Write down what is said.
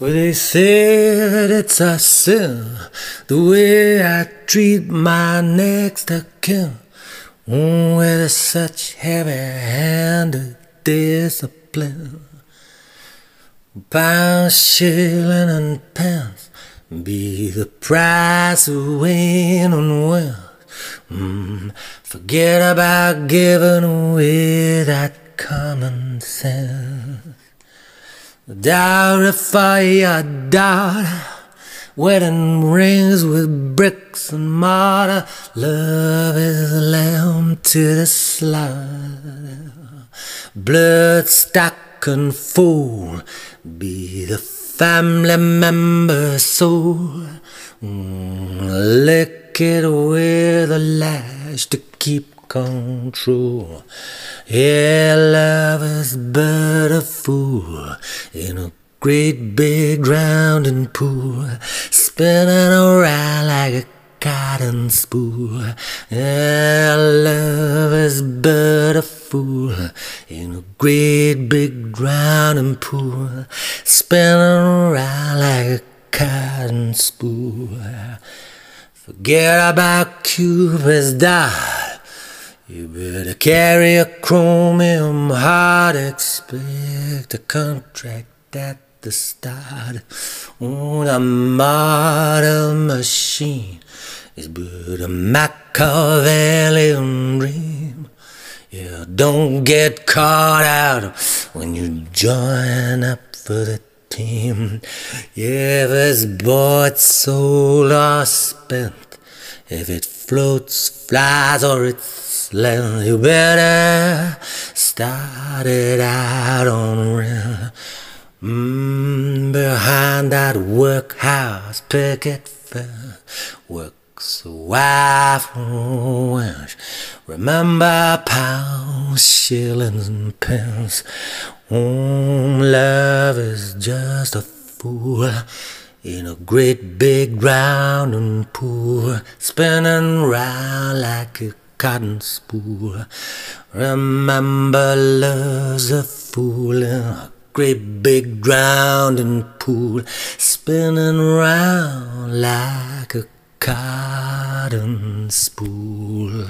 Well, they say that it's a sin the way I treat my next of kin. With such heavy-handed discipline. Pound, shilling, and pence be the price of winning wealth. Mm, forget about giving away that common sense. Dowry for your daughter, wedding rings with bricks and mortar. Love is a lamb to the slaughter. Bloodstock and fool, be the family member soul. Mm, lick it with a lash to keep control. Yeah, love is but a fool in a great big drowning pool, spinning around like a cotton spool. Yeah, love is but a fool in a great big drowning pool, spinning around like a cotton spool. Forget about Cupid's dart. You better carry a chromium heart, expect a contract at the start. Oh, the model machine is but a Machiavellian dream. Yeah, don't get caught out when you join up for the team. Yeah, if it's bought, sold, or spent, if it floats, flies, or it's land, you better start it out on rent. Behind that workhouse picket fence works a wife. Remember pounds, shillings, and pence. Oh, love is just a fool in a great big round and pool, spinning round like a cotton spool. Remember, love's a fool great big drowning pool, spinning round like a cotton spool.